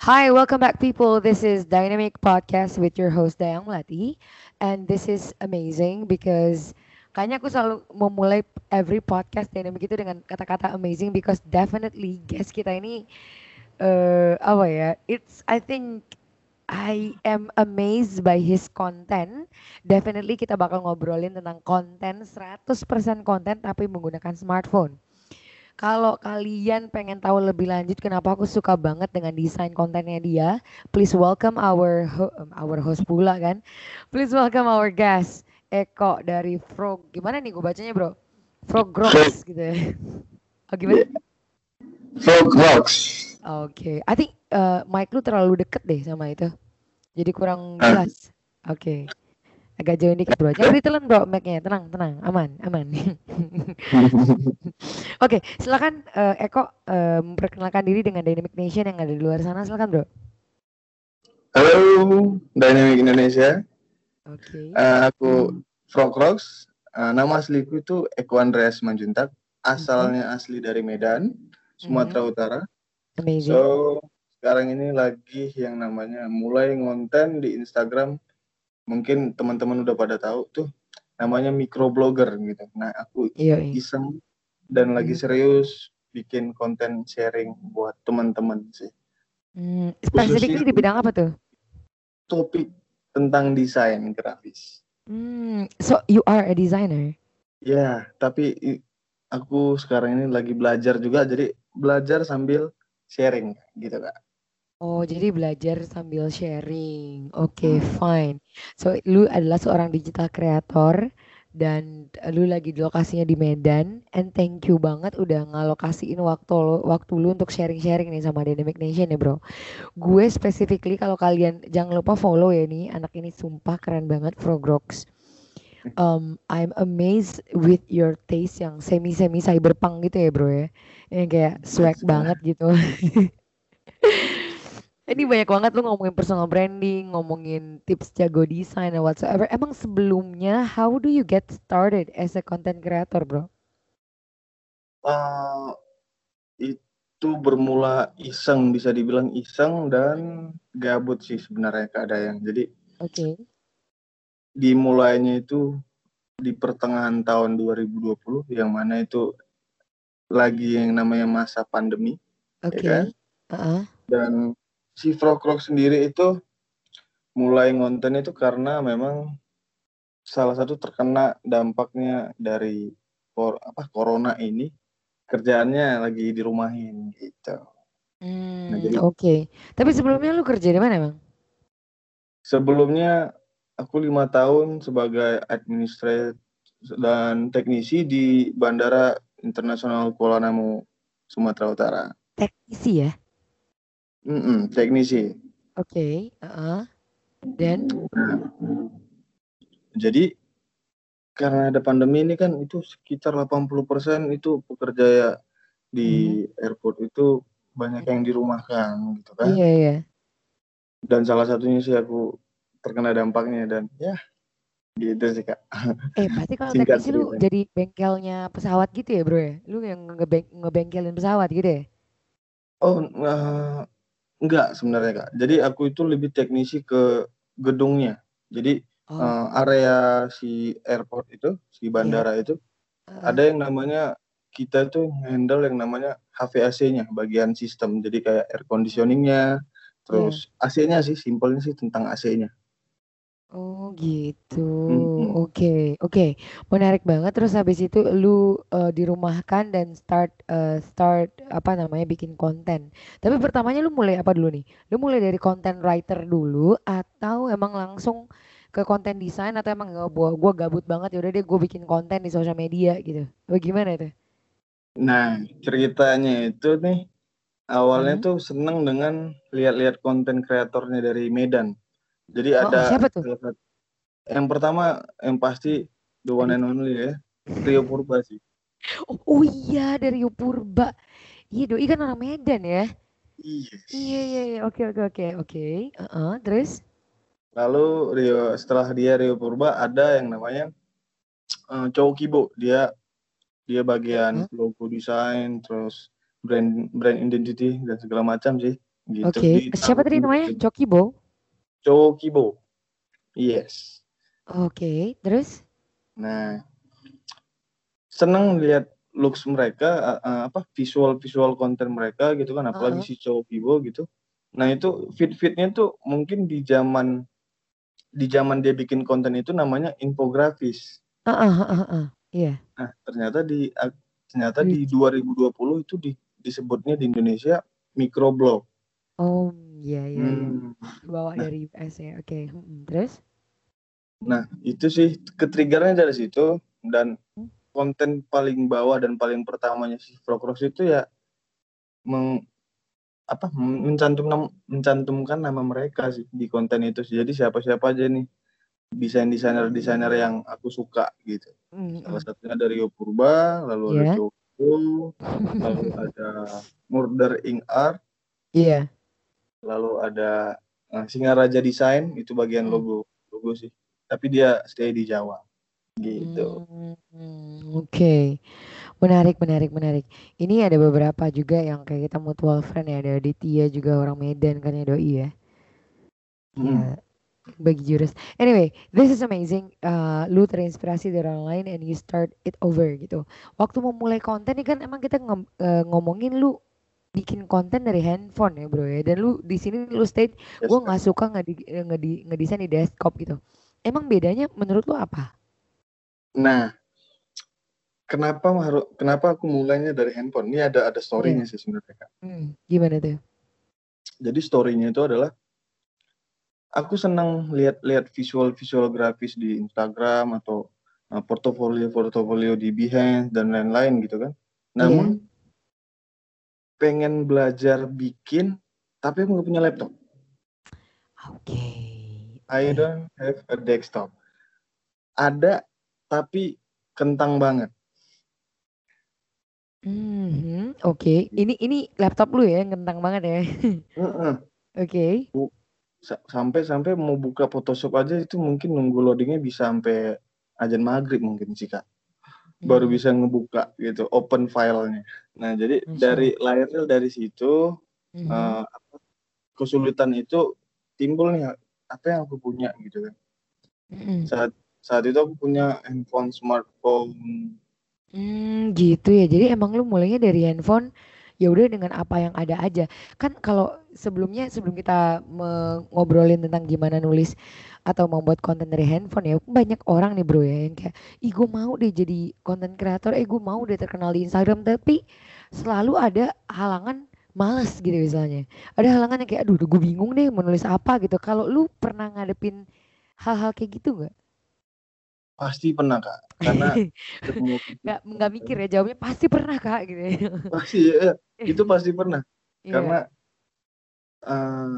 Hi, welcome back people. This is Dynamic Podcast with your host Dayang Melati. And this is amazing because Kayaknya aku selalu memulai every podcast dynamic itu dengan kata-kata amazing because definitely guest kita ini uh, apa ya? It's I think I am amazed by his content. Definitely kita bakal ngobrolin tentang konten 100% konten tapi menggunakan smartphone. Kalau kalian pengen tahu lebih lanjut kenapa aku suka banget dengan desain kontennya dia, please welcome our ho our host pula kan. Please welcome our guest. Eko dari Frog. Gimana nih gue bacanya bro? Frog Rocks gitu ya. Oh gimana? Frog Rocks. Oke, okay. I think uh, mic lu terlalu deket deh sama itu. Jadi kurang jelas. Oke. Okay. Agak jauh dikit bro. Jangan ditelan bro mic-nya. Tenang, tenang. Aman, aman. Oke, okay, silakan uh, Eko uh, memperkenalkan diri dengan Dynamic Nation yang ada di luar sana. Silakan bro. Halo, Dynamic Indonesia. Oke. Okay. Uh, aku Frog Rocks. Uh, nama asliku itu Eko Andreas Manjuntak. Asalnya mm-hmm. asli dari Medan, Sumatera mm-hmm. Utara. Amazing. So sekarang ini lagi yang namanya mulai ngonten di Instagram. Mungkin teman-teman udah pada tahu tuh namanya microblogger gitu. Nah aku iya, iya. iseng dan lagi mm-hmm. serius bikin konten sharing buat teman-teman sih. Hmm, spesifiknya di bidang apa tuh? Topik tentang desain grafis. Hmm, so you are a designer? Ya, yeah, tapi aku sekarang ini lagi belajar juga, jadi belajar sambil sharing gitu kak. Oh, jadi belajar sambil sharing. Oke, okay, hmm. fine. So, lu adalah seorang digital creator dan lu lagi di lokasinya di Medan and thank you banget udah ngalokasiin waktu lo, waktu lu untuk sharing-sharing nih sama Dynamic Nation ya bro gue specifically kalau kalian jangan lupa follow ya nih anak ini sumpah keren banget Frogrox um, I'm amazed with your taste yang semi-semi cyberpunk gitu ya bro ya yang kayak swag banget gitu ini banyak banget lu ngomongin personal branding, ngomongin tips jago desain dan whatsoever. Emang sebelumnya how do you get started as a content creator, bro? Uh, itu bermula iseng, bisa dibilang iseng dan gabut sih sebenarnya Kak Dayang. Jadi Oke. Okay. Dimulainya itu di pertengahan tahun 2020 yang mana itu lagi yang namanya masa pandemi. Ya Oke. Okay. Ya kan? uh -uh. Dan si Frog Rock sendiri itu mulai ngonten itu karena memang salah satu terkena dampaknya dari kor apa corona ini kerjaannya lagi di rumahin gitu. Hmm, nah, Oke. Okay. Tapi sebelumnya lu kerja di mana bang? Sebelumnya aku lima tahun sebagai administrator dan teknisi di Bandara Internasional Kuala Namu, Sumatera Utara. Teknisi ya? Mm -mm, teknisi. Oke, okay. uh -uh. dan nah, jadi karena ada pandemi ini kan itu sekitar 80% itu pekerja ya di hmm. airport itu banyak yang dirumahkan gitu kan. Iya, iya. Dan salah satunya sih aku terkena dampaknya dan ya gitu sih kak. Eh berarti kalau teknisi lu jadi bengkelnya pesawat gitu ya bro ya? Lu yang ngebengkelin pesawat gitu ya? Oh, uh, Enggak sebenarnya Kak. Jadi aku itu lebih teknisi ke gedungnya. Jadi oh. uh, area si airport itu, si bandara yeah. itu uh. ada yang namanya kita itu handle yang namanya HVAC-nya, bagian sistem. Jadi kayak air conditioning-nya, terus yeah. AC-nya sih simpelnya sih tentang AC-nya. Oh gitu. Mhm. Oke, oke. Menarik banget. Terus habis itu lu eh, dirumahkan dan start eh, start apa namanya bikin konten. Tapi pertamanya lu mulai apa dulu nih? Lu mulai dari content writer dulu atau emang langsung ke konten desain atau emang gak gua gua gabut banget ya udah deh gue bikin konten di sosial media gitu. Bagaimana itu? Nah, ceritanya itu nih awalnya Hmm? tuh seneng dengan lihat-lihat konten kreatornya dari Medan. Jadi Oh, ada siapa tuh? yang pertama yang pasti the one and only ya, Rio Purba sih. Oh, oh iya dari Purba. Iya doi kan orang Medan ya. Iya. Iya iya iya. Oke oke oke oke. Heeh, terus? Lalu Rio setelah dia Rio Purba ada yang namanya eh, Chow Kibo. Dia dia bagian Heeh. logo desain terus brand brand identity dan segala macam sih gitu. Oke. Di Siapa tadi namanya? 2000. Cokibo. Chow Kibo. Yes. Oke, terus? Nah, seneng lihat looks mereka uh, uh, apa visual visual konten mereka gitu kan apalagi Heeh. si cowok Vivo gitu nah itu fit fitnya tuh mungkin di zaman di zaman dia bikin konten itu namanya infografis Heeh, heeh, heeh. Iya. nah ternyata di uh, ternyata Di- di 2020 itu di, disebutnya di Indonesia microblog Oh, iya iya iya. Hmm. Bawa Nah. dari US ya. Oke. mm, Terus? nah itu sih ketriggernya dari situ dan Hmm. konten paling bawah dan paling pertamanya si Frogros itu ya meng, apa mencantum mencantumkan nama mereka sih di konten itu sih. Jadi siapa-siapa aja nih desain desainer desainer yang aku suka gitu. Mm, Salah mm. satunya dari Rio Purba, lalu ada Iya. Joko, lalu ada Murder Ink Art, Iya. Lalu ada uh, Singaraja Design itu bagian Hmm. logo logo sih. Tapi dia stay di Jawa gitu. Hmm, Oke. Menarik, menarik, menarik. Ini ada beberapa juga yang kayak kita mutual friend ya. Ada Aditya juga orang Medan kan ya doi ya. Hmm. Ya, bagi jurus. Anyway, this is amazing. Uh, lu terinspirasi dari orang lain and you start it over gitu. Waktu mau mulai konten nih kan emang kita ngom- eh, ngomongin lu bikin konten dari handphone ya bro ya. Dan lu di sini lu state Yes, gue nggak suka ngedi- ngedi- ngedesain di desktop gitu. Emang bedanya menurut lu apa? Nah, kenapa harus kenapa aku mulainya dari handphone? Ini ada ada story-nya sih sebenarnya Kak. Hmm, gimana tuh? Jadi story-nya itu adalah aku senang lihat-lihat visual-visual grafis di Instagram atau uh, portofolio-portofolio di Behance dan lain-lain gitu kan. Namun pengen belajar bikin tapi nggak punya laptop. Oke. I oke. don't have a desktop. Ada tapi kentang banget. Mhm, Oke. Ini ini laptop lu ya yang kentang banget ya. Oke. Sa- Sampai-sampai mau buka Photoshop aja itu mungkin nunggu loadingnya bisa sampai ajan maghrib mungkin sih kak. Baru Hmm, bisa ngebuka gitu, open filenya. Nah jadi Masya dari lahirnya dari situ eh, apa, kesulitan itu timbul nih apa yang aku punya gitu kan. mhm. Saat saat itu aku punya handphone smartphone. Hmm, gitu ya. Jadi emang lu mulainya dari handphone ya udah dengan apa yang ada aja. Kan kalau sebelumnya sebelum kita ngobrolin tentang gimana nulis atau membuat konten dari handphone ya banyak orang nih bro ya yang kayak ih gue mau deh jadi konten kreator eh gue mau deh terkenal di Instagram. Tapi selalu ada halangan males gitu misalnya. Ada halangan yang kayak aduh gue bingung deh mau nulis apa gitu. Kalau lu pernah ngadepin hal-hal kayak gitu nggak Pasti pernah kak, karena nggak nggak mikir ya jawabnya pasti pernah kak gitu ya. Pasti ya, itu pasti pernah. Iya. karena eh,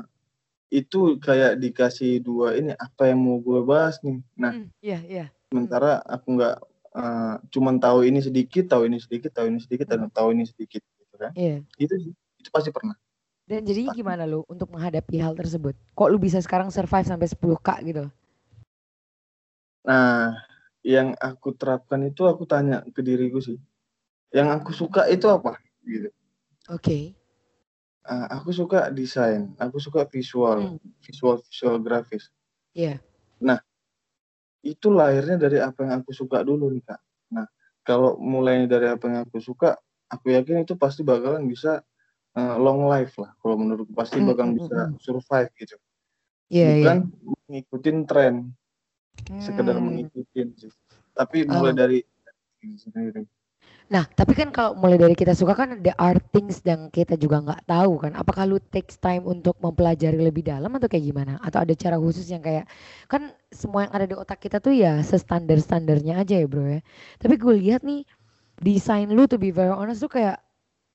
itu kayak dikasih dua ini apa yang mau gue bahas nih. Nah Hmm, iya iya. sementara aku nggak eh, cuman tahu ini sedikit tahu ini sedikit tahu ini sedikit dan tahu ini sedikit gitu kan. Iya. Itu itu pasti pernah. Dan Pasti. gimana lu untuk menghadapi hal tersebut? Kok lu bisa sekarang survive sampai 10k gitu? Nah yang aku terapkan itu aku tanya ke diriku sih yang aku suka itu apa gitu oke Ah, aku suka desain aku suka visual Hmm. visual visual grafis Iya. itu lahirnya dari apa yang aku suka dulu nih kak. Nah kalau mulai dari apa yang aku suka, aku yakin itu pasti bakalan bisa uh, long life lah. Kalau menurutku pasti Hmm, bakalan hmm, bisa hmm. survive gitu. iya iya Bukan ngikutin tren. Sekedar Hmm. mengikuti sih. Tapi mulai Oh. dari diri sendiri. Nah, tapi kan kalau mulai dari kita suka kan there are things yang kita juga nggak tahu kan. Apakah lu takes time untuk mempelajari lebih dalam atau kayak gimana? Atau ada cara khusus yang kayak kan semua yang ada di otak kita tuh ya sestandar-standarnya aja ya bro ya. Tapi gue lihat nih desain lu to be very honest tuh kayak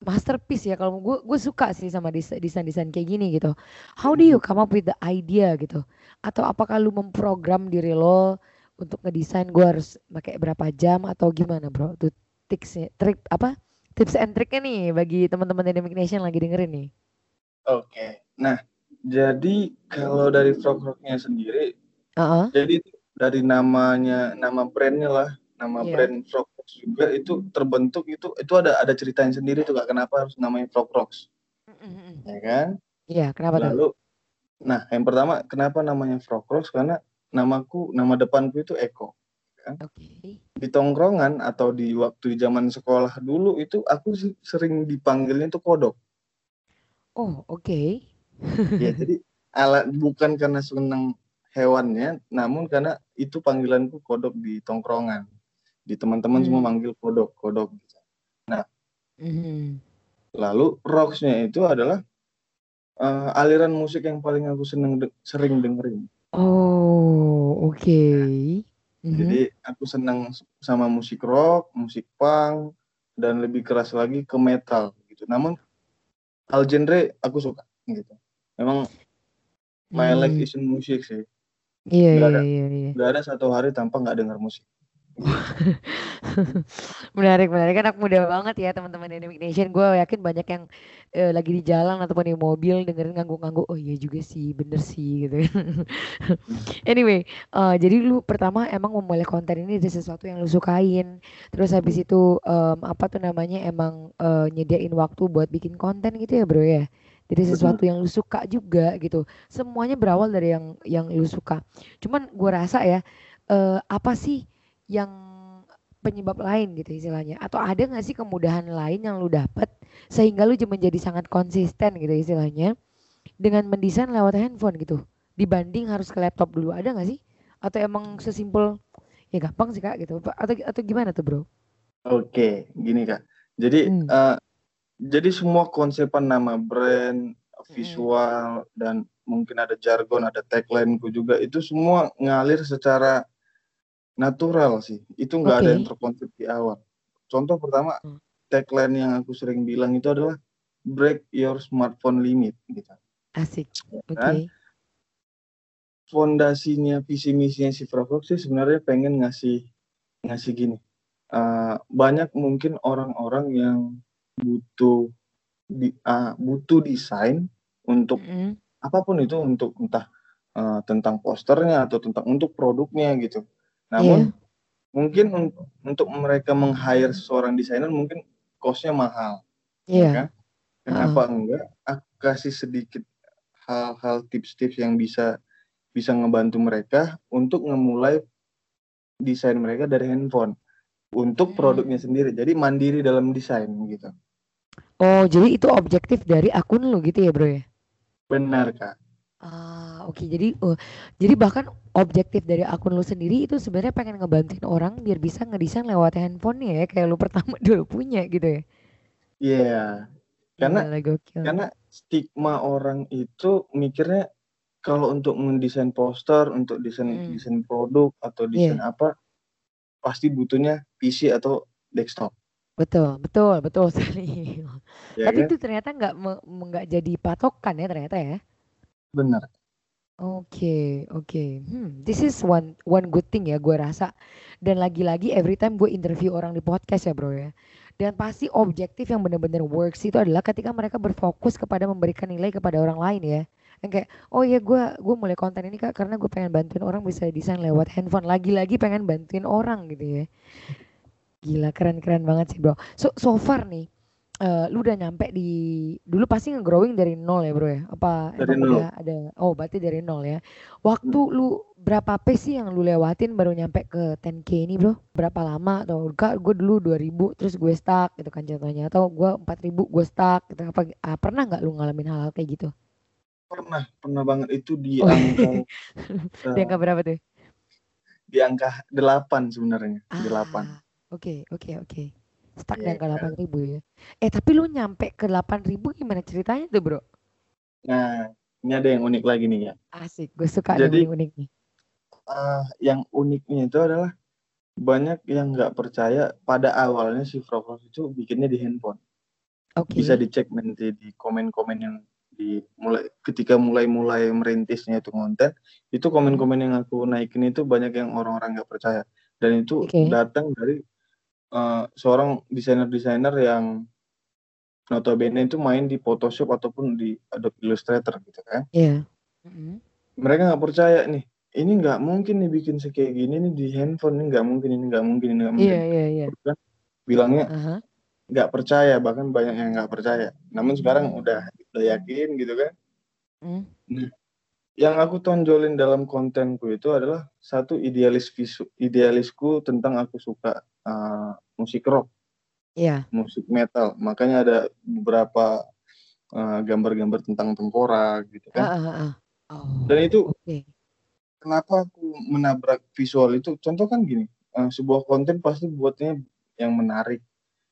masterpiece ya. Kalau gue gue suka sih sama desa- desain-desain kayak gini gitu. How do you come up with the idea gitu? Atau apakah lu memprogram diri lo untuk ngedesain gue harus pakai berapa jam atau gimana bro? Tuh tips trik apa tips and triknya nih bagi teman-teman Dynamic Nation lagi dengerin nih. Oke. Nah, jadi kalau dari frog rocknya sendiri, Heeh. jadi itu dari namanya, nama brandnya lah, nama Iya. brand frog rocks juga itu terbentuk itu itu ada ada ceritanya sendiri tuh kak. Kenapa harus namanya frog rocks, Mm-mm. ya kan? Iya, kenapa tuh? Lalu, nah yang pertama kenapa namanya frog rocks karena namaku, nama depanku itu Eko. Oke. Di tongkrongan atau di waktu di zaman sekolah dulu itu aku sering dipanggilnya itu kodok. Oh, oke. Ya, jadi alat bukan karena senang hewannya, namun karena itu panggilanku kodok di tongkrongan. Di teman-teman semua Hmm. manggil kodok, kodok. Mhm. Lalu rocks-nya itu adalah eh, aliran musik yang paling aku seneng de- sering dengerin. Oh, oke. Mhm. Jadi aku senang sama musik rock, musik punk, dan lebih keras lagi ke metal gitu. Namun hal genre aku suka gitu. Memang my life Hmm. is in music sih. Iya, iya, ada. iya, iya. Gak ada satu hari tanpa nggak dengar musik. Menarik, menarik. Kan anak muda banget ya teman-teman Dynamic Nation. Gue yakin banyak yang eh, lagi di jalan ataupun di mobil dengerin ngangguk-ngangguk. Oh iya juga sih, bener sih gitu. Anyway, eh, jadi lu pertama emang memulai konten ini dari sesuatu yang lu sukain. Terus habis itu em, apa tuh namanya emang eh, nyediain waktu buat bikin konten gitu ya bro ya. Jadi sesuatu yang lu suka juga gitu. Semuanya berawal dari yang yang lu suka. Cuman gue rasa ya eh, apa sih yang penyebab lain gitu istilahnya. Atau ada nggak sih kemudahan lain yang lu dapat sehingga lu menjadi sangat konsisten gitu istilahnya dengan mendesain lewat handphone gitu? Dibanding harus ke laptop dulu ada nggak sih? Atau emang sesimpel ya gampang sih kak gitu. Atau atau gimana tuh bro? Oke, gini kak. Jadi Hmm. eh, jadi semua konsepan nama brand, visual dan mungkin ada jargon, ada tagline-ku juga itu semua ngalir secara natural sih. Itu nggak ada Oke. yang terkonsep di awal. Contoh pertama Hmm. tagline yang aku sering bilang itu adalah break your smartphone limit gitu. asik oke kan? Fondasinya visi misinya si Frogbox sih sebenarnya pengen ngasih ngasih gini. eh, banyak mungkin orang-orang yang butuh di ah, butuh desain untuk Mm-mm. apa pun itu untuk entah eh, tentang posternya atau tentang untuk produknya gitu. Namun mungkin un- untuk mereka meng-hire seorang desainer mungkin cost-nya mahal. iya kan? Kenapa enggak? Aku kasih sedikit hal-hal tips-tips yang bisa bisa ngebantu mereka untuk ngemulai desain mereka dari handphone untuk Hmm. produknya sendiri. Jadi mandiri dalam desain gitu. oh jadi itu objektif dari akun lu gitu ya bro ya Benar kak. Ah, oke. Jadi, oh, jadi bahkan objektif dari akun lu sendiri itu sebenarnya pengen ngebantuin orang biar bisa ngedesain lewat handphonenya ya, kayak lu pertama dulu punya gitu ya. Iya. Karena Gila, gokil. karena stigma orang itu mikirnya kalau untuk mendesain poster, untuk desain Hmm. desain produk atau desain apa pasti butuhnya PC atau desktop. Betul, betul, betul sekali. Ya Tapi kan? itu ternyata nggak nggak jadi patokan ya ternyata ya. Benar. Oke, oke. Hmm, this is one one good thing ya gue rasa. Dan lagi-lagi every time gue interview orang di podcast ya bro ya. Dan pasti objektif yang benar-benar works itu adalah ketika mereka berfokus kepada memberikan nilai kepada orang lain ya. Yang kayak, oh ya gue gue mulai konten ini kak karena gue pengen bantuin orang bisa desain lewat handphone. Lagi-lagi pengen bantuin orang gitu ya. Gila keren-keren banget sih bro. So so far nih, eh, lu udah nyampe di dulu pasti nge-growing dari nol ya bro ya? Apa Dari nol. udah ada? Oh berarti dari nol ya. Waktu lu berapa pace sih yang lu lewatin baru nyampe ke 10k ini bro? Berapa lama? Atau enggak gue dulu 2000 terus gue stuck gitu kan contohnya. Atau gue 4000 gue stuck gitu. Apa, ah, pernah nggak lu ngalamin hal-hal kayak gitu? Pernah, pernah banget itu di Oh. angka Di angka berapa tuh? di angka 8 sebenarnya, Ah, 8. Oke, oke, oke. Stuck di Iya angka kan. 8.000 ya. Eh, tapi lu nyampe ke 8.000 gimana ceritanya tuh, Bro? Nah, ini ada yang unik lagi nih ya. Asik, gue suka ada Jadi- unik nih. Ah, yang uniknya itu adalah banyak yang nggak percaya pada awalnya si Froglock itu bikinnya di handphone. Oke. Bisa dicek nanti di komen-komen yang di mulai ketika mulai-mulai merintisnya itu konten, itu komen-komen yang aku naikin itu banyak yang orang-orang nggak percaya. Dan itu Oke. datang dari eh, seorang desainer-desainer yang notabene itu main di Photoshop ataupun di Adobe Illustrator gitu kan. Iya. Mm-mm. mereka nggak percaya nih ini nggak mungkin nih bikin kayak gini nih di handphone ini nggak mungkin ini nggak mungkin ini nggak mungkin Iya, iya, iya. Kan bilangnya nggak percaya bahkan banyak yang nggak percaya namun sekarang udah udah yakin gitu kan Mm. yang aku tonjolin dalam kontenku itu adalah satu idealis visu idealisku tentang aku suka uh, musik rock Iya. musik metal makanya ada beberapa uh, gambar-gambar tentang tengkorak gitu kan ah, ah. Oh, dan itu oke. kenapa aku menabrak visual itu contoh kan gini eh, sebuah konten pasti buatnya yang menarik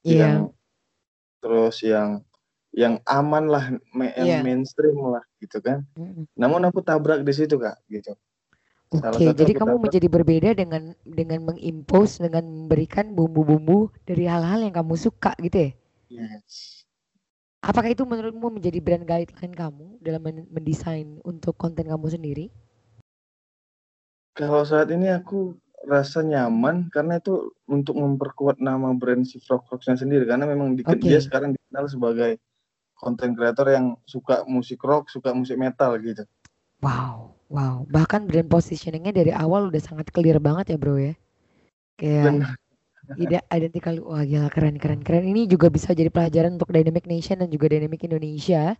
Iya. yang terus yang yang aman lah yang Iya. mainstream lah gitu kan Mm-mm. namun aku tabrak di situ kak gitu Oke, satu jadi kamu menjadi berbeda dengan dengan mengimpose dengan memberikan bumbu-bumbu dari hal-hal yang kamu suka gitu ya. yes Apakah itu menurutmu menjadi brand guideline kamu dalam men- mendesain untuk konten kamu sendiri? kalau saat ini aku rasa nyaman karena itu untuk memperkuat nama brand si Frog Rocksnya sendiri karena memang di- Oke. dia sekarang dikenal sebagai konten creator yang suka musik rock suka musik metal gitu Wow, wow. Bahkan brand positioningnya dari awal udah sangat clear banget ya bro ya. Kayak tidak identikal. Wah gila keren keren keren. Ini juga bisa jadi pelajaran untuk Dynamic Nation dan juga Dynamic Indonesia.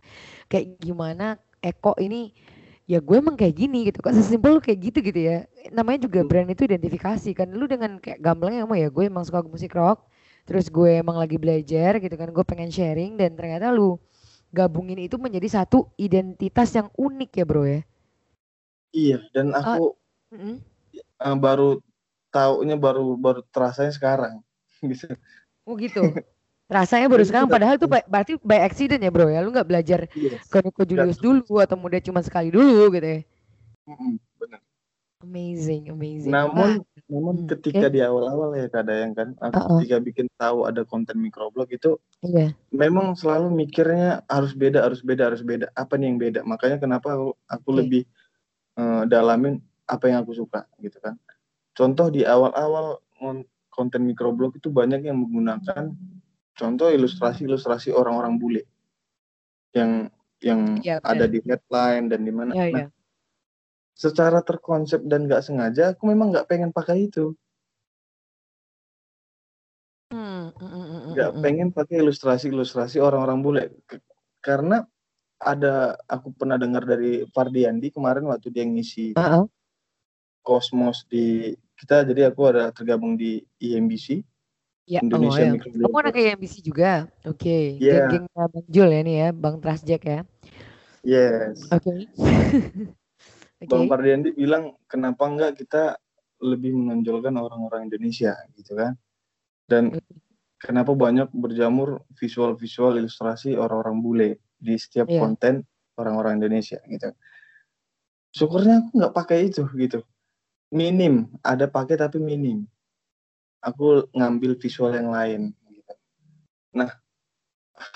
Kayak gimana Eko ini ya gue emang kayak gini gitu kok sesimpel lu kayak gitu gitu ya namanya juga brand itu identifikasi kan lu dengan kayak gamblangnya emang ya gue emang suka musik rock terus gue emang lagi belajar gitu kan gue pengen sharing dan ternyata lu gabungin itu menjadi satu identitas yang unik ya bro ya iya dan aku Mm-mm. eh, baru taunya baru baru terasanya sekarang gitu Oh gitu. Rasanya baru sekarang padahal itu by- berarti by accident ya bro ya. Lu nggak belajar yes. ke Nico Julius dulu atau muda cuma sekali dulu gitu ya. Benar Amazing, amazing. namun Wah, namun Hmm, ketika oke. di awal-awal ya kadang kan aku Uh-uh. ketika bikin tahu ada konten microblog itu iya. memang selalu mikirnya harus beda harus beda harus beda apa nih yang beda makanya kenapa aku, aku Oke. lebih eh, dalamin apa yang aku suka gitu kan contoh di awal-awal konten microblog itu banyak yang menggunakan contoh ilustrasi-ilustrasi orang-orang bule yang yang Iya, ada benar. di headline dan di mana nah iya. secara terkonsep dan nggak sengaja aku memang nggak pengen pakai itu Hmm, mm, mm, mm, mm, nggak mm. pengen pakai ilustrasi-ilustrasi orang-orang bule karena ada aku pernah dengar dari Fardiandi kemarin waktu dia ngisi Uh-uh. Cosmos di kita jadi aku ada tergabung di IMBC Ya, Indonesia oh ya. Microblogger. Kamu anak IMBC juga? Oke. Iya. Geng-gengnya Bang Jul ya nih ya, Bang Trasjack ya. Yes. Oke. Oke. Bang Fardiandi bilang kenapa enggak kita lebih menonjolkan orang-orang Indonesia gitu kan. Dan kenapa banyak berjamur visual-visual ilustrasi orang-orang bule di setiap Iya. konten orang-orang Indonesia gitu. Syukurnya aku nggak pakai itu gitu. Minim, ada pakai tapi minim. Aku ngambil visual yang lain gitu. Nah,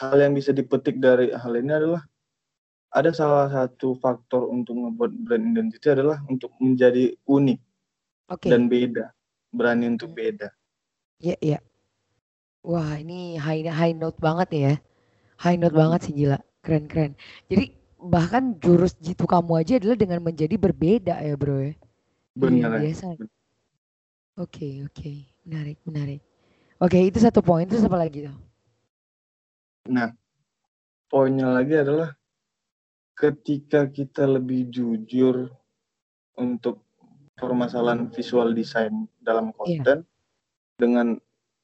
hal yang bisa dipetik dari hal ini adalah ada salah satu faktor untuk membuat brand identity adalah untuk menjadi unik Oke. dan beda, berani untuk beda. Iya, iya. Wah, ini high high note banget ya. High note banget sih gila. Keren, keren. Jadi bahkan jurus jitu kamu aja adalah dengan menjadi berbeda ya, Bro ya. Yang Benar. biasa. Oke, oke. Menarik, menarik. Oke, itu satu poin. Terus apa lagi tuh? Nah, poinnya lagi adalah ketika kita lebih jujur untuk permasalahan visual design dalam Iya. konten dengan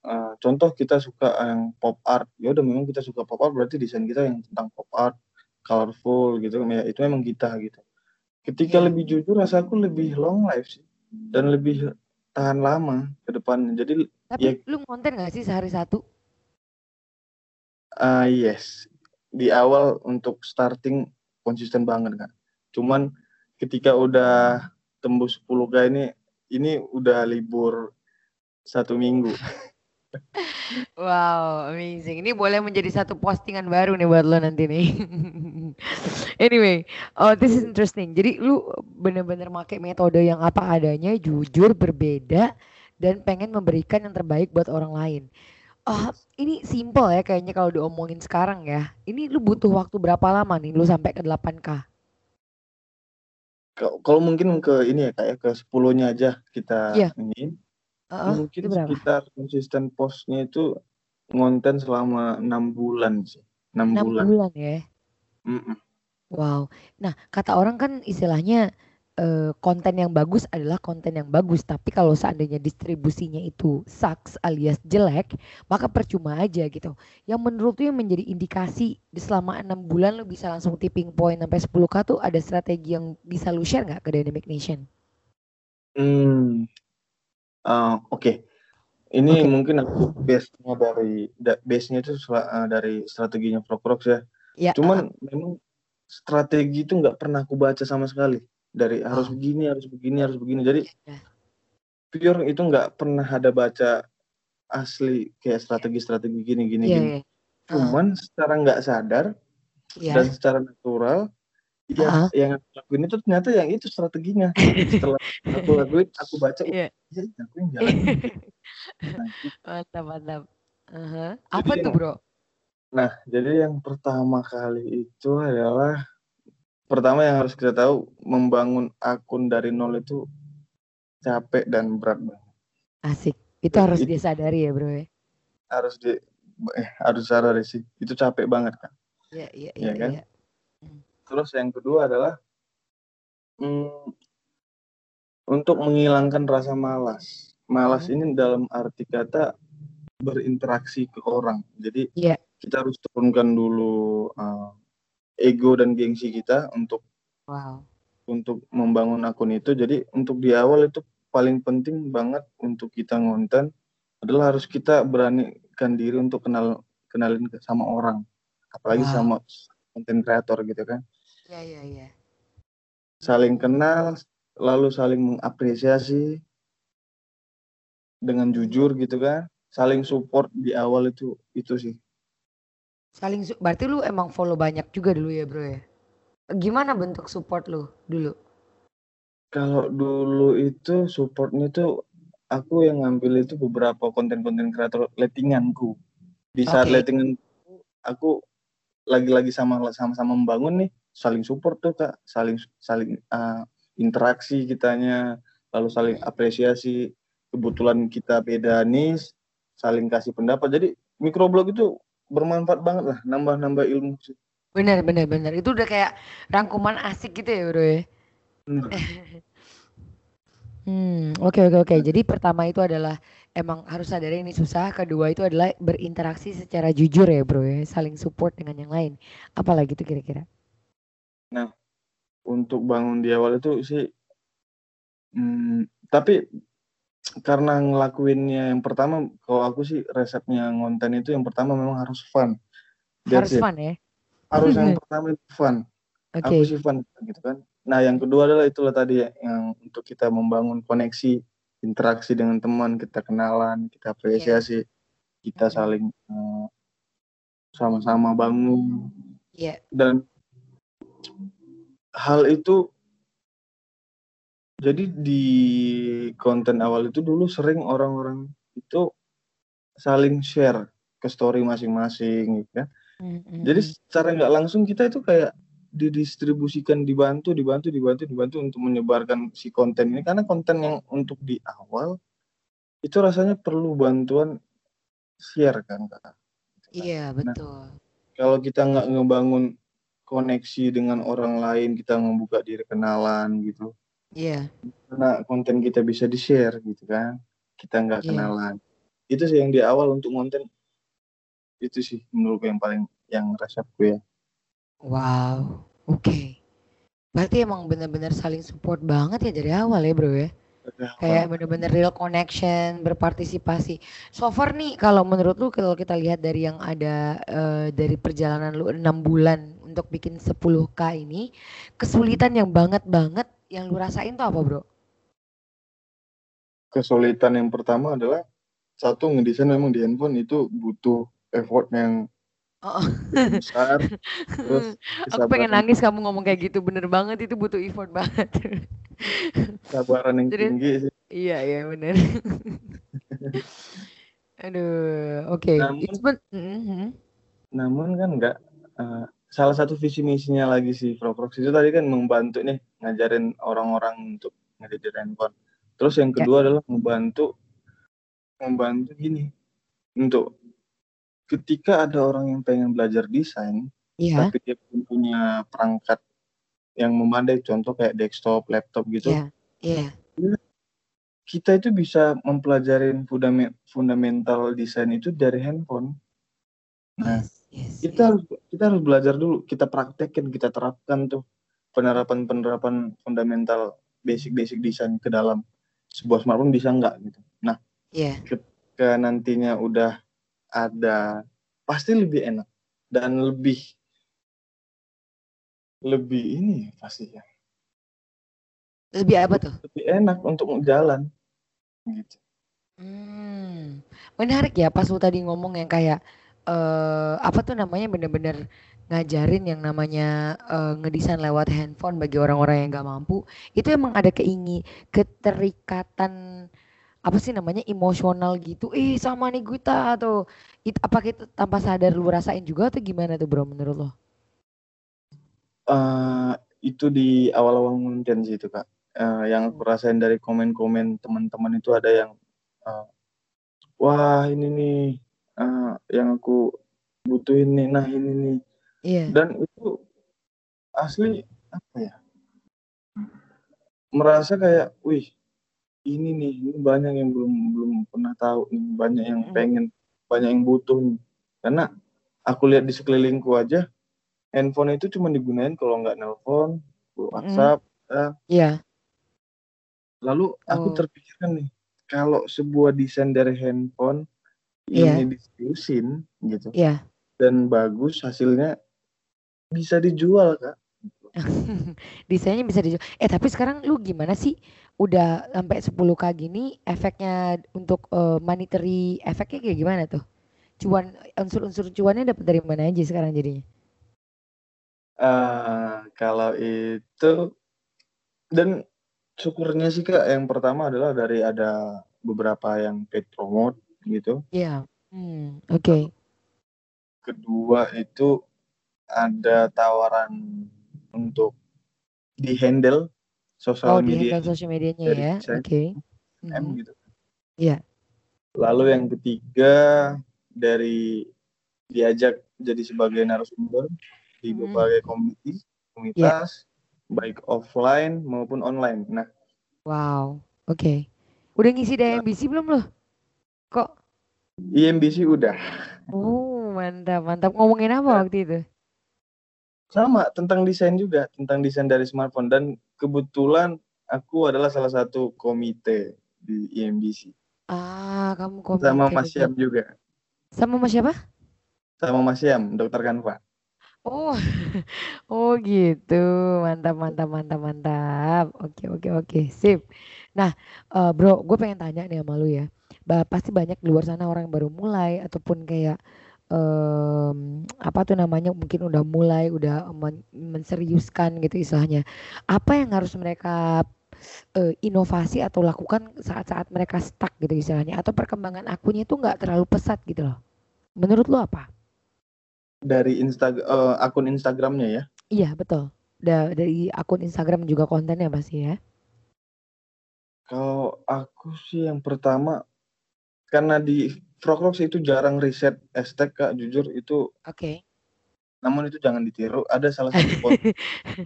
eh, contoh kita suka yang pop art, ya udah memang kita suka pop art berarti desain kita yang tentang pop art, colorful gitu, ya itu memang kita gitu. Ketika Iya. lebih jujur, rasaku lebih long life sih dan lebih tahan lama ke depannya. Jadi Tapi Ya. lu konten gak sih sehari satu? ah yes, di awal untuk starting konsisten banget kan. Cuman ketika udah tembus 10k ini ini udah libur satu minggu. Wow, amazing. Ini boleh menjadi satu postingan baru nih buat lo nanti nih. anyway, oh this is interesting. Jadi lu bener-bener pakai metode yang apa adanya, jujur, berbeda, dan pengen memberikan yang terbaik buat orang lain. Ah, ini simple ya kayaknya kalau diomongin sekarang ya. Ini lu butuh waktu berapa lama nih lu sampai ke 8K? Ka- Kalau mungkin ke ini ya kayak ke 10-nya aja kita Iya. ini. Heeh, Mungkin itu berapa? sekitar konsisten postnya itu ngonten selama enam bulan sih. Enam 6 bulan. bulan ya. Mm-mm. Wow. Nah, kata orang kan istilahnya eh, konten yang bagus adalah konten yang bagus, tapi kalau seandainya distribusinya itu sucks alias jelek, maka percuma aja gitu. Yang menurut tuh yang menjadi indikasi di selama enam bulan lo bisa langsung tipping point sampai 10k tuh ada strategi yang bisa lu share nggak ke Dynamic Nation? Hmm. Ah, Oke. Ini Oke. mungkin aku base-nya dari da- base-nya itu ah, dari strateginya Frog ya. Ya, Cuman memang strategi itu nggak pernah aku baca sama sekali. Dari harus Oh. begini, harus begini, harus begini. Jadi Ya. pure itu nggak pernah ada baca asli kayak strategi-strategi gini, gini, Iya, gini. iya. Cuman secara nggak sadar Iya. dan secara natural, ya Ah. yang aku lakuin itu ternyata yang itu strateginya. Setelah aku lakuin, aku baca, Iya. ya aku yang jalan. Nah, Mantap, mantap. Jadi Apa tuh, yang- Bro? Nah, jadi yang pertama kali itu adalah pertama yang harus kita tahu membangun akun dari nol itu capek dan berat banget. Asik. Itu Ya, harus itu- dia sadari ya, Bro ya. Harus di eh, harus sadar sih. Itu capek banget kan. Iya, iya, Iya iya, kan? iya. Terus yang kedua adalah hmm, untuk menghilangkan rasa malas. Malas Mhm. ini dalam arti kata berinteraksi ke orang. Jadi Iya. kita harus turunkan dulu eh, ego dan gengsi kita untuk Wow. untuk membangun akun itu. Jadi untuk di awal itu paling penting banget untuk kita ngonten adalah harus kita beranikan diri untuk kenal kenalin ke sama orang, apalagi Wow. sama konten kreator gitu kan. Iya, iya, iya. Saling kenal, lalu saling mengapresiasi dengan jujur gitu kan. Saling support di awal itu itu sih. Saling berarti lu emang follow banyak juga dulu ya, Bro ya? Gimana bentuk support lu dulu? Kalau dulu itu supportnya tuh aku yang ngambil itu beberapa konten-konten kreator lettinganku. Di saat Oke. lettingan aku lagi-lagi sama sama-sama membangun nih, saling support tuh kak, saling saling uh, interaksi kitanya, lalu saling apresiasi. Kebetulan kita beda nih, saling kasih pendapat. Jadi microblog itu bermanfaat banget lah, nambah-nambah ilmu. sih. Bener, bener, bener. Itu udah kayak rangkuman asik gitu ya, Bro ya? Hmm, oke, oke, oke. Jadi pertama itu adalah emang harus sadari ini susah. Kedua itu adalah berinteraksi secara jujur ya, Bro ya. Saling support dengan yang lain. Apalagi tuh kira-kira? Untuk bangun di awal itu sih hmm, tapi karena ngelakuinnya yang pertama kalau aku sih resepnya ngonten itu yang pertama memang harus fun Harus That's it. fun ya? harus yang pertama itu fun Oke. aku sih fun gitu kan nah yang kedua adalah itulah tadi ya, yang untuk kita membangun koneksi interaksi dengan teman kita kenalan kita apresiasi kita saling eh, sama-sama bangun Iya. dan hal itu jadi di konten awal itu dulu sering orang-orang itu saling share ke story masing-masing gitu kan. Mm, Jadi secara nggak langsung kita itu kayak didistribusikan dibantu dibantu dibantu dibantu untuk menyebarkan si konten ini karena konten yang untuk di awal itu rasanya perlu bantuan share kan kak. Iya, betul. Kalau kita nggak ngebangun koneksi dengan orang lain, kita membuka diri kenalan gitu. Iya. Karena konten kita bisa di-share gitu kan. Kita nggak Iya. kenalan. Itu sih yang di awal untuk konten itu sih menurutku yang paling yang resepku ya. Wow. Oke. Berarti emang benar-benar saling support banget ya dari awal ya, Bro ya? Kayak bener-bener real connection, berpartisipasi. So far nih kalau menurut lu kalau kita lihat dari yang ada uh, dari perjalanan lu enam bulan untuk bikin 10k ini, kesulitan yang banget banget yang lu rasain tuh apa bro? Kesulitan yang pertama adalah satu ngedesain memang di handphone itu butuh effort yang Oh. besar. Terus Aku pengen nangis kamu ngomong kayak gitu, bener banget itu butuh effort banget. Sabaran yang Jadi, tinggi sih. Iya iya bener. Aduh, oke. Okay. Namun, mm -hmm. namun kan enggak uh, salah satu visi misinya lagi si Proprox itu tadi kan membantu nih ngajarin orang-orang untuk ngedit handphone. Terus yang ya. kedua ya. adalah membantu membantu gini untuk ketika ada orang yang pengen belajar desain, yeah. tapi dia punya perangkat yang memadai, contoh kayak desktop, laptop gitu. Yeah. Yeah. Kita itu bisa mempelajari fundamental desain itu dari handphone. Nah, yes, kita yes. harus kita harus belajar dulu, kita praktekin, kita terapkan tuh penerapan-penerapan fundamental basic-basic desain ke dalam sebuah smartphone bisa nggak gitu. Nah, yeah. ketika nantinya udah ada pasti lebih enak dan lebih lebih ini pasti ya. Lebih apa tuh? Lebih enak untuk jalan gitu. Hmm, menarik ya pas lu tadi ngomong yang kayak uh, apa tuh namanya bener-bener ngajarin yang namanya uh, ngedesain lewat handphone bagi orang-orang yang nggak mampu. Itu emang ada keingin keterikatan apa sih namanya emosional gitu eh sama nih gue atau it, apa kita tanpa sadar lu rasain juga atau gimana tuh bro menurut lo? Uh, itu di awal-awal ngonten sih itu kak. Uh, yang aku rasain dari komen-komen teman-teman itu ada yang uh, wah ini nih uh, yang aku butuhin nih, nah ini nih. Yeah. Dan itu asli apa ya? Merasa kayak, wih ini nih ini banyak yang belum belum pernah tahu nih banyak yang pengen banyak yang butuh nih karena aku lihat di sekelilingku aja handphone itu cuma digunain kalau nggak nelpon WhatsApp mm. ya yeah. lalu aku oh. terpikirkan nih kalau sebuah desain dari handphone yeah. ini diseriusin gitu yeah. dan bagus hasilnya bisa dijual kak desainnya bisa dijual eh tapi sekarang lu gimana sih udah sampai 10k gini efeknya untuk uh, monetary efeknya kayak gimana tuh? Cuan unsur-unsur cuannya dapat dari mana aja sekarang jadinya? Uh, kalau itu dan syukurnya sih kak yang pertama adalah dari ada beberapa yang paid promote gitu. Iya. Yeah. Hmm, oke. Okay. Kedua itu ada tawaran untuk di handle sosial oh, media. Oh, sosial medianya ya. Oke. Okay. M mm-hmm. gitu. Iya. Lalu yang ketiga dari diajak jadi sebagai narasumber di mm-hmm. berbagai komunitas, komunitas yeah. baik offline maupun online. Nah. Wow. Oke. Okay. Udah ngisi di IMBC belum loh? Kok? IMBC udah. Oh, mantap, mantap. Ngomongin apa waktu itu? Sama, tentang desain juga, tentang desain dari smartphone dan kebetulan aku adalah salah satu komite di IMBC. Ah, kamu komite. Sama Mas Syam juga. Sama Mas siapa? Sama Mas Syam, Dokter Kanva. Oh, oh gitu, mantap, mantap, mantap, mantap. Oke, oke, oke, sip. Nah, uh, bro, gue pengen tanya nih sama lu ya. Bah, pasti banyak di luar sana orang yang baru mulai ataupun kayak um, apa tuh namanya mungkin udah mulai udah men menseriuskan gitu istilahnya. Apa yang harus mereka uh, inovasi atau lakukan saat-saat mereka stuck gitu istilahnya atau perkembangan akunnya itu nggak terlalu pesat gitu loh. Menurut lo apa? Dari Insta uh, akun Instagramnya ya? Iya betul. Da dari akun Instagram juga kontennya pasti ya. Kalau aku sih yang pertama karena di Froglogs itu jarang riset hashtag kak jujur itu oke okay. namun itu jangan ditiru ada salah satu pot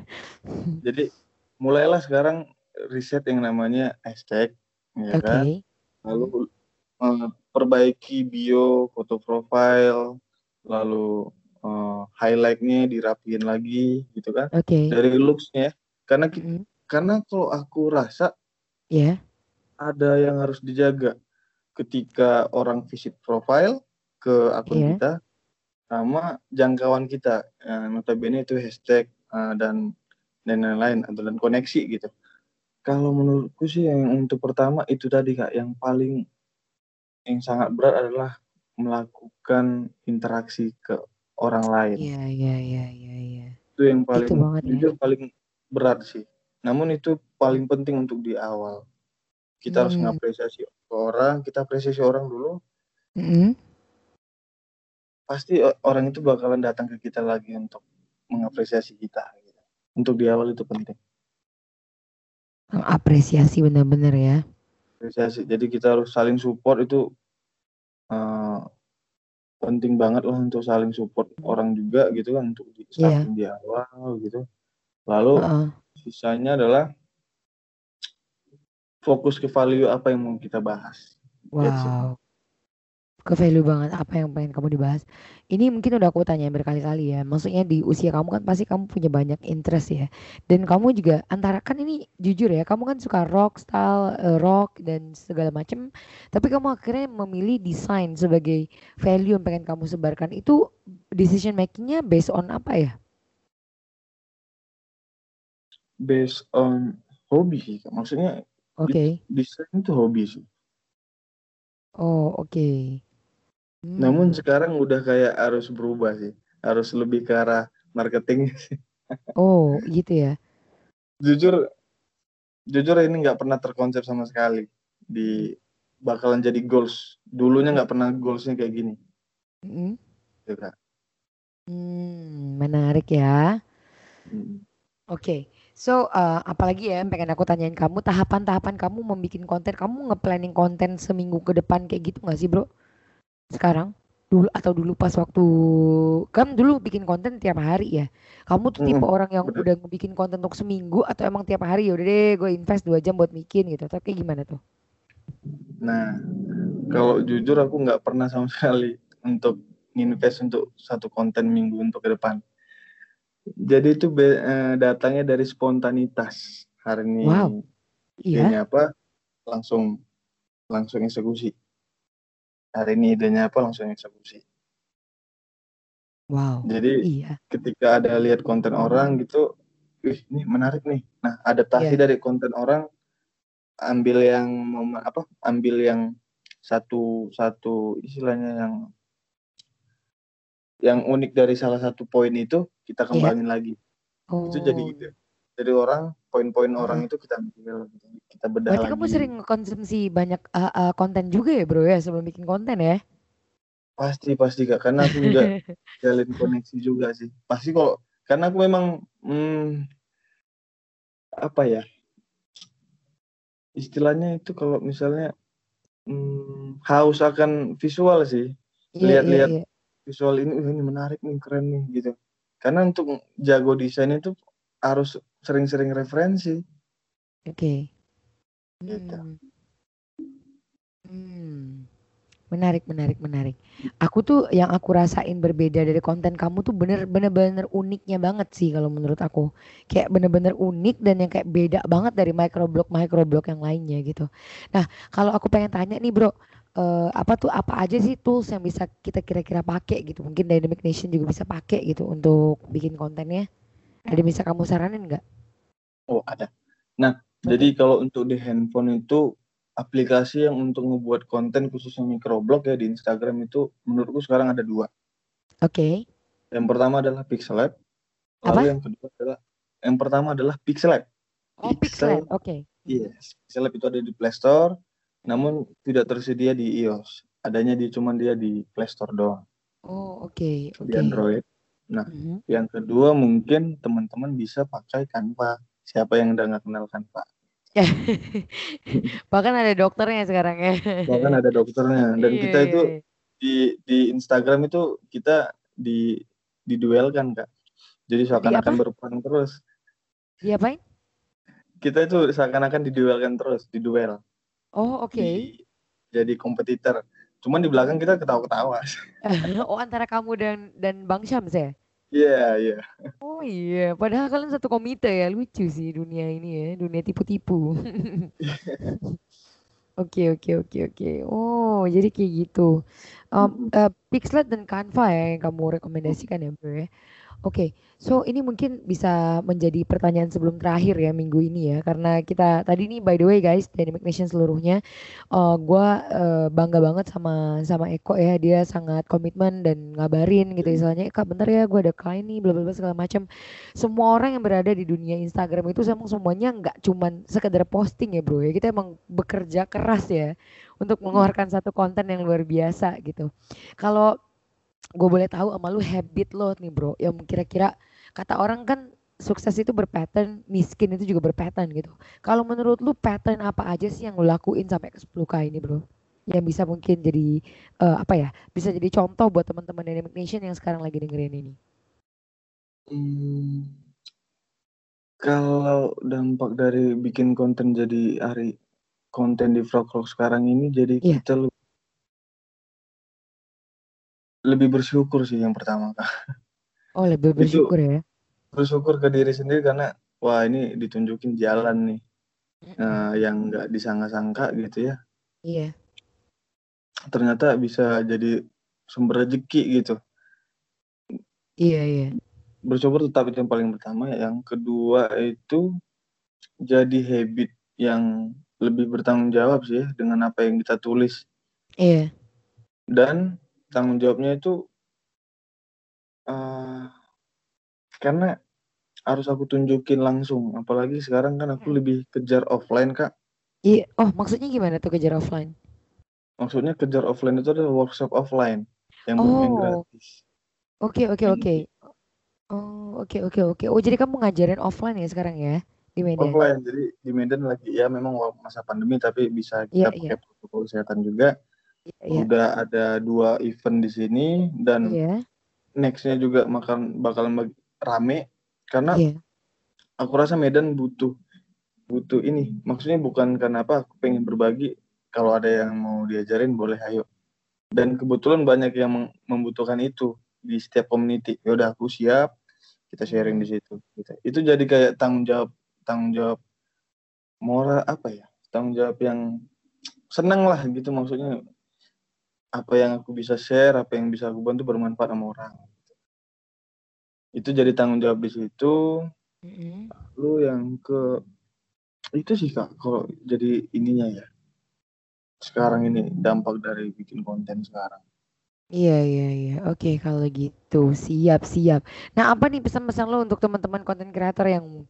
jadi mulailah sekarang riset yang namanya hashtag ya okay. kan lalu uh, perbaiki bio foto profile lalu uh, highlightnya dirapiin lagi gitu kan okay. dari looksnya karena mm -hmm. karena kalau aku rasa ya yeah. ada yang harus dijaga ketika orang visit profile ke akun Iya. kita sama jangkauan kita. Eh, notabene itu hashtag eh, dan dan lain-lain atau dan koneksi gitu. Kalau menurutku sih yang untuk pertama itu tadi kak yang paling yang sangat berat adalah melakukan interaksi ke orang lain. Iya, iya, iya, iya, iya. Itu yang paling Itu banget ya. jujur paling berat sih. Namun itu paling penting untuk di awal. Kita harus Hmm. mengapresiasi orang, kita apresiasi orang dulu, Mm-mm. pasti o- orang itu bakalan datang ke kita lagi untuk mengapresiasi kita. gitu. Untuk di awal itu penting. Apresiasi benar-benar ya. Apresiasi. Jadi kita harus saling support itu eh, penting banget lah untuk saling support orang juga gitu kan untuk di starting di awal gitu. Lalu Heeh. sisanya adalah fokus ke value apa yang mau kita bahas. It. Wow. Ke value banget apa yang pengen kamu dibahas. Ini mungkin udah aku tanya berkali-kali ya. Maksudnya di usia kamu kan pasti kamu punya banyak interest ya. Dan kamu juga antara kan ini jujur ya, kamu kan suka rock style, eh, rock dan segala macam. Tapi kamu akhirnya memilih desain sebagai value yang pengen kamu sebarkan. Itu decision makingnya based on apa ya? Based on hobi sih. Maksudnya Oke. desain itu hobi sih. Oh, oke. Namun Hmm. sekarang udah kayak harus berubah sih. Harus lebih ke arah marketing sih. Oh, gitu ya. Jujur, jujur ini nggak pernah terkonsep sama sekali di bakalan jadi goals. Dulunya nggak pernah goalsnya kayak gini. Gitu, Kak. Hmm, menarik ya. Mm. Oke, so uh, apalagi ya yang pengen aku tanyain kamu tahapan-tahapan kamu membuat konten, kamu nge-planning konten seminggu ke depan kayak gitu nggak sih bro? Sekarang dulu atau dulu pas waktu kan dulu bikin konten tiap hari ya. Kamu tuh tipe Mm, orang yang udah bikin konten untuk seminggu atau emang tiap hari ya udah deh gue invest dua jam buat bikin gitu. Tapi kayak gimana tuh? Nah, kalau jujur aku nggak pernah sama sekali untuk invest untuk satu konten minggu untuk ke depan. Jadi itu be- eh, datangnya dari spontanitas. Hari ini Wow, iya. idenya apa, langsung langsung eksekusi. Hari ini idenya apa, langsung eksekusi. Wow, Jadi iya. ketika ada lihat konten orang gitu, wih ini menarik nih. Nah, adaptasi Iya. dari konten orang, ambil yang apa, ambil yang satu satu istilahnya yang yang unik dari salah satu poin itu kita Iya. kembangin lagi. Itu jadi Oh, gitu. Dari orang poin-poin orang heeh. itu kita ambil, kita bedah Berarti kamu lagi. sering konsumsi banyak uh, uh, konten juga ya bro ya sebelum bikin konten ya? Pasti pasti kak, karena aku juga jalin koneksi juga sih. Pasti kok, karena aku memang hmm, apa ya istilahnya itu kalau misalnya hmm, haus akan visual sih. Iya iya Lihat-lihat iya. Visual ini, "Wih, ini menarik nih, keren nih gitu. Karena untuk jago desain itu harus sering-sering referensi. Oke. Gitu. Hmm. Hmm. Menarik, menarik, menarik. Aku tuh yang aku rasain berbeda dari konten kamu tuh bener bener bener uniknya banget sih kalau menurut aku. Kayak bener-bener unik dan yang kayak beda banget dari microblog microblog yang lainnya gitu. Nah, kalau aku pengen tanya nih bro, eh, apa tuh apa aja sih tools yang bisa kita kira-kira pakai gitu? Mungkin Dynamic Nation juga bisa pakai gitu untuk bikin kontennya. Ada bisa kamu saranin nggak? Oh, ada. Nah, Oke. jadi kalau untuk di handphone itu aplikasi yang untuk ngebuat konten khususnya microblog ya di Instagram itu menurutku sekarang ada dua. Oke. Yang pertama adalah Pixelab, lalu Apa? yang kedua adalah yang pertama adalah Pixelab. Oh, Pixel. Oke. Yes, Pixelab itu ada di Play Store, namun tidak tersedia di iOS. Adanya di cuman dia di Play Store doang Oh, oke, di oke. Android. Nah, Mhm. yang kedua mungkin teman-teman bisa pakai Canva. Siapa yang udah nggak kenal Canva? Bahkan ada dokternya sekarang ya. Bahkan ada dokternya. Dan Iya, kita iya, itu iya. di di Instagram itu kita di diduelkan kak. Jadi Di seakan-akan berperang terus. Diapain? Kita itu seakan-akan diduelkan terus, diduel, Oh, oke. di jadi kompetitor. Cuman di belakang kita ketawa-ketawa. Oh, antara kamu dan dan Bang Syams ya? Iya, iya. Oh iya, padahal kalian satu komite ya. Lucu sih dunia ini ya, dunia tipu-tipu. Oke oke oke oke. Oh, jadi kayak gitu. Um, uh, Pixlet dan Canva ya yang kamu rekomendasikan ya, Bro ya? Oke, so ini mungkin bisa menjadi pertanyaan sebelum terakhir ya minggu ini ya, karena kita tadi nih by the way guys, Dynamic Nation seluruhnya, uh, gue uh, bangga banget sama sama Eko ya, dia sangat komitmen dan ngabarin gitu misalnya, Kak bentar ya gue ada klien nih, bla bla bla segala macam. Semua orang yang berada di dunia Instagram itu emang semuanya nggak cuman sekedar posting ya bro ya, kita emang bekerja keras ya untuk mengeluarkan satu konten yang luar biasa gitu. Kalau gue boleh tahu sama lu habit lo nih bro. Yang kira-kira kata orang kan sukses itu berpattern miskin itu juga berpattern gitu. Kalau menurut lu pattern apa aja sih yang lu lakuin sampai ke 10k ini bro? Yang bisa mungkin jadi uh, apa ya bisa jadi contoh buat teman-teman Dynamic Nation yang sekarang lagi dengerin ini. Hmm, kalau dampak dari bikin konten jadi hari konten di vlog vlog sekarang ini jadi yeah. kita lebih bersyukur sih yang pertama kak. Oh lebih bersyukur Itu, ya? Bersyukur ke diri sendiri karena wah ini ditunjukin jalan nih uh, yang nggak disangka-sangka gitu ya. Iya. Ternyata bisa jadi sumber rezeki gitu. Iya iya. Bersyukur tetap itu yang paling pertama. Yang kedua itu jadi habit yang lebih bertanggung jawab sih ya dengan apa yang kita tulis. Iya. Dan tanggung jawabnya itu uh, karena harus aku tunjukin langsung. Apalagi sekarang kan aku lebih kejar offline kak. Iya oh maksudnya gimana tuh kejar offline? Maksudnya kejar offline itu adalah workshop offline yang, oh. yang gratis. Oke oke oke. Oh oke oke oke. Oh jadi kamu ngajarin offline ya sekarang ya di Medan? Offline. Jadi di Medan lagi ya memang masa pandemi tapi bisa kita yeah, pakai yeah. protokol kesehatan juga yeah. udah ada dua event di sini dan yeah. nextnya juga makan bakal rame. Karena yeah. aku rasa Medan butuh butuh ini. Maksudnya bukan karena apa aku pengen berbagi. Kalau ada yang mau diajarin boleh ayo. Dan kebetulan banyak yang membutuhkan itu di setiap community. Ya udah aku siap. Kita sharing di situ. Gitu. itu jadi kayak tanggung jawab tanggung jawab moral apa ya? Tanggung jawab yang seneng lah gitu maksudnya apa yang aku bisa share apa yang bisa aku bantu bermanfaat sama orang itu jadi tanggung jawab di situ mm-hmm. lalu yang ke itu sih kak kalau jadi ininya ya sekarang ini dampak dari bikin konten sekarang Iya iya iya. Oke kalau gitu siap siap. Nah apa nih pesan-pesan lo untuk teman-teman konten kreator yang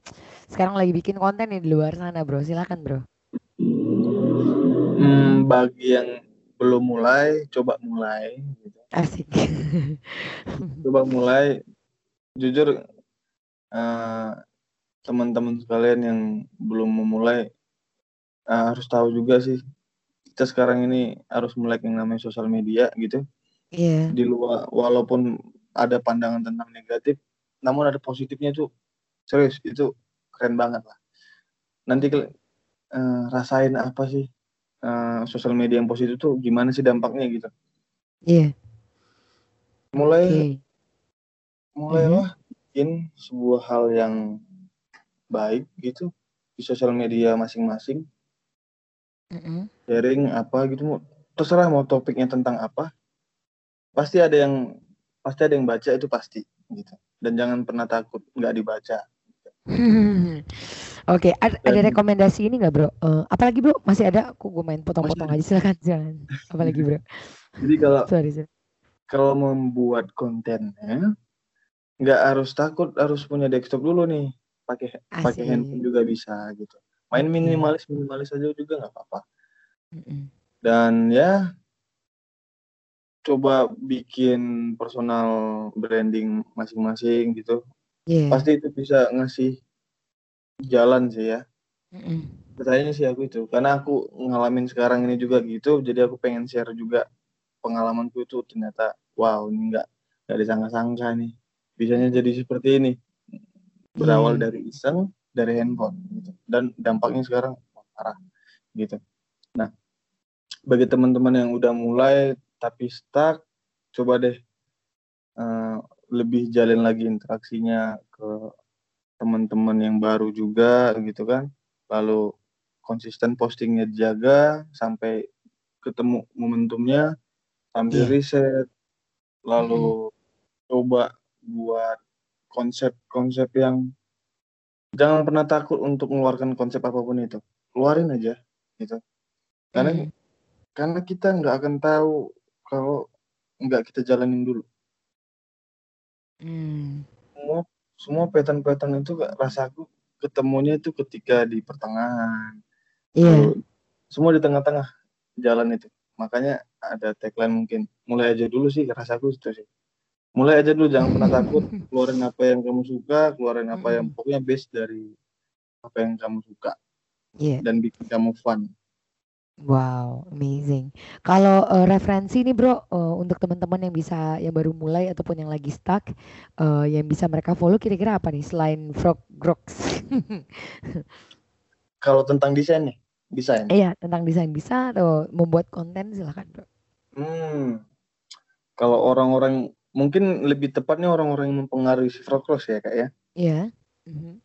sekarang lagi bikin konten nih di luar sana bro? Silakan bro. Hmm, bagi yang belum mulai, coba mulai. Gitu. Asik. coba mulai. Jujur uh, teman-teman sekalian yang belum memulai uh, harus tahu juga sih kita sekarang ini harus mulai yang namanya sosial media gitu yeah. di luar walaupun ada pandangan tentang negatif namun ada positifnya itu serius itu keren banget lah nanti uh, rasain apa sih uh, sosial media yang positif tuh gimana sih dampaknya gitu iya yeah. mulai okay. mulailah mm -hmm. bikin sebuah hal yang baik gitu di sosial media masing-masing mm -hmm. sharing apa gitu terserah mau topiknya tentang apa pasti ada yang pasti ada yang baca itu pasti gitu dan jangan pernah takut nggak dibaca Oke, okay. ada, ada rekomendasi ini nggak bro? Uh, apalagi bro masih ada? Aku gue main potong-potong aja silakan jangan. Apalagi bro? Jadi kalau sorry, sorry. kalau membuat kontennya nggak harus takut harus punya desktop dulu nih pakai pakai handphone juga bisa gitu. Main minimalis minimalis aja juga nggak apa-apa. Dan ya coba bikin personal branding masing-masing gitu. Yeah. Pasti itu bisa ngasih jalan sih ya. Mm-mm. Pertanyaannya sih aku itu, karena aku ngalamin sekarang ini juga gitu, jadi aku pengen share juga pengalamanku itu ternyata wow ini nggak nggak disangka-sangka nih, bisanya jadi seperti ini. Berawal yeah. dari iseng, dari handphone gitu, dan dampaknya sekarang parah gitu. Nah, bagi teman-teman yang udah mulai tapi stuck coba deh uh, lebih jalin lagi interaksinya ke teman-teman yang baru juga gitu kan. Lalu konsisten postingnya dijaga sampai ketemu momentumnya sambil Iya. riset. Lalu coba buat konsep-konsep yang jangan pernah takut untuk mengeluarkan konsep apa pun itu. Keluarin aja gitu. Karena Mm. karena kita nggak akan tahu kalau nggak kita jalanin dulu Hmm. semua semua pattern-pattern itu rasaku ketemunya itu ketika di pertengahan Iya. Lalu semua di tengah-tengah jalan itu makanya ada tagline mungkin mulai aja dulu sih rasaku itu sih mulai aja dulu jangan pernah takut keluarin apa yang kamu suka keluarin apa yang Mm-mm. pokoknya base dari apa yang kamu suka Iya. dan bikin kamu fun Wow, amazing. Kalau eh, referensi nih bro, eh, untuk teman-teman yang bisa yang baru mulai ataupun yang lagi stuck, eh, yang bisa mereka follow kira-kira apa nih selain Frog Groks? kalau tentang desain nih desain Iya, tentang desain bisa atau membuat konten silakan bro. hmm kalau orang-orang mungkin lebih tepatnya orang-orang yang mempengaruhi si Frogros ya kak ya Iya. Mhm.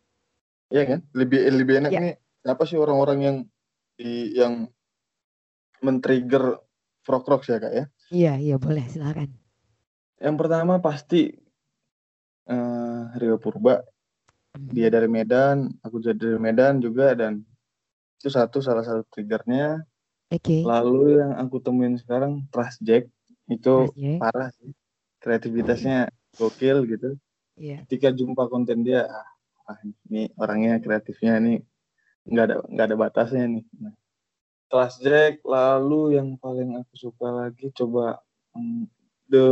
Iya kan? Lebih lebih enak Iya. nih. Siapa sih orang-orang yang di yang men-trigger frog rocks ya kak ya? Iya, iya boleh silakan. Yang pertama pasti eh Rio Purba. Mhm. Dia dari Medan, aku juga dari Medan juga dan itu satu salah satu triggernya. Oke. Lalu yang aku temuin sekarang Trust Jack itu Jack. parah sih. Kreativitasnya gokil gitu. Iya. Ketika jumpa konten dia, ah, ah, ini orangnya kreatifnya nih nggak ada nggak ada batasnya nih. Nah, Trust Jack, lalu yang paling aku suka lagi coba hmm, The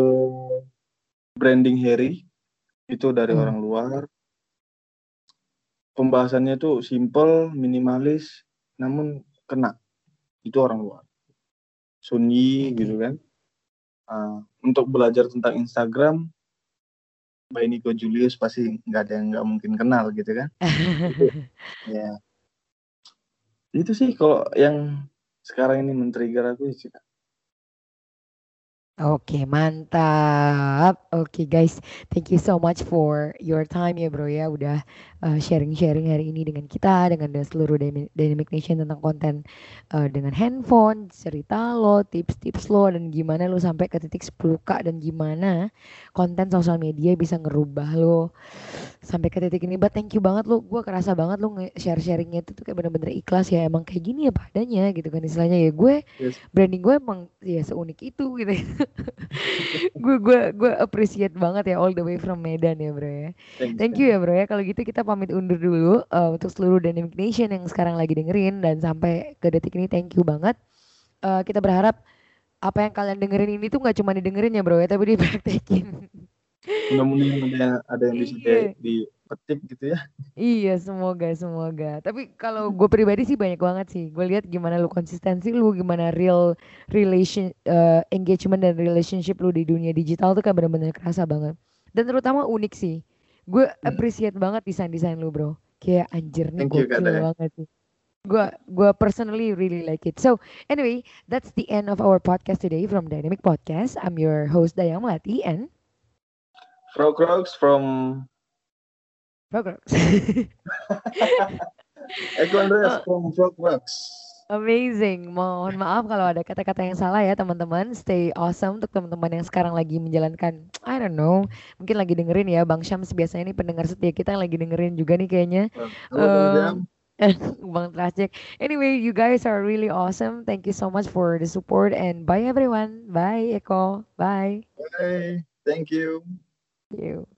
Branding Harry itu dari Hmm. orang luar. Pembahasannya tuh simple, minimalis, namun kena. Itu orang luar. Sunyi Oke. gitu kan. Ah, untuk belajar tentang Instagram, by Nico Julius pasti nggak ada yang nggak mungkin kenal gitu kan. Ya. Itu sih kalau yang sekarang ini men-trigger aku sih. Oke, mantap. Oke, guys, thank you so much for your time ya, bro ya. Udah uh, sharing-sharing hari ini dengan kita, dengan seluruh Dyna- Dynamic Nation tentang konten uh, dengan handphone, cerita lo, tips-tips lo, dan gimana lo sampai ke titik 10k dan gimana konten sosial media bisa ngerubah lo sampai ke titik ini. But thank you banget lo, gue kerasa banget lo nge-share-sharingnya itu tuh kayak bener-bener ikhlas ya. Emang kayak gini ya padanya gitu kan istilahnya ya. Gue Yes. branding gue emang ya seunik itu gitu ya. gue gue gue appreciate banget ya all the way from Medan ya bro ya. Thank you ya bro ya. Kalau gitu kita pamit undur dulu eh, untuk seluruh Dynamic Nation yang sekarang lagi dengerin dan sampai ke detik ini thank you banget. Eh, kita berharap apa yang kalian dengerin ini tuh nggak cuma didengerin ya bro ya, tapi dipraktekin. Mudah-mudahan ada yang, ada yang bisa Iya. di- dipetik gitu ya. Iya, semoga semoga. Tapi kalau gue pribadi sih banyak banget sih. Gue lihat gimana lu konsistensi lu, gimana real relation eh, engagement dan relationship lu di dunia digital tuh kayak bener-bener kerasa banget. Dan terutama unik sih. Gue Hmm. appreciate banget desain-desain lu, Bro. Kayak anjir nih gokil Daya. banget sih. Gue gue personally really like it. So, anyway, that's the end of our podcast today from Dynamic Podcast. I'm your host Dayang Melati and Frog Rocks from Progress. Eko Andreas from Frog Rocks. Amazing. Mohon maaf kalau ada kata-kata yang salah ya teman-teman. Stay awesome untuk teman-teman yang sekarang lagi menjalankan, I don't know, mungkin lagi dengerin ya. Bang Syams biasanya ini pendengar setia kita yang lagi dengerin juga nih kayaknya. Halo Um. Bang Trasjek. Anyway, you guys are really awesome. Thank you so much for the support and bye everyone. Bye Eko. Bye. Bye. Thank you. Thank you.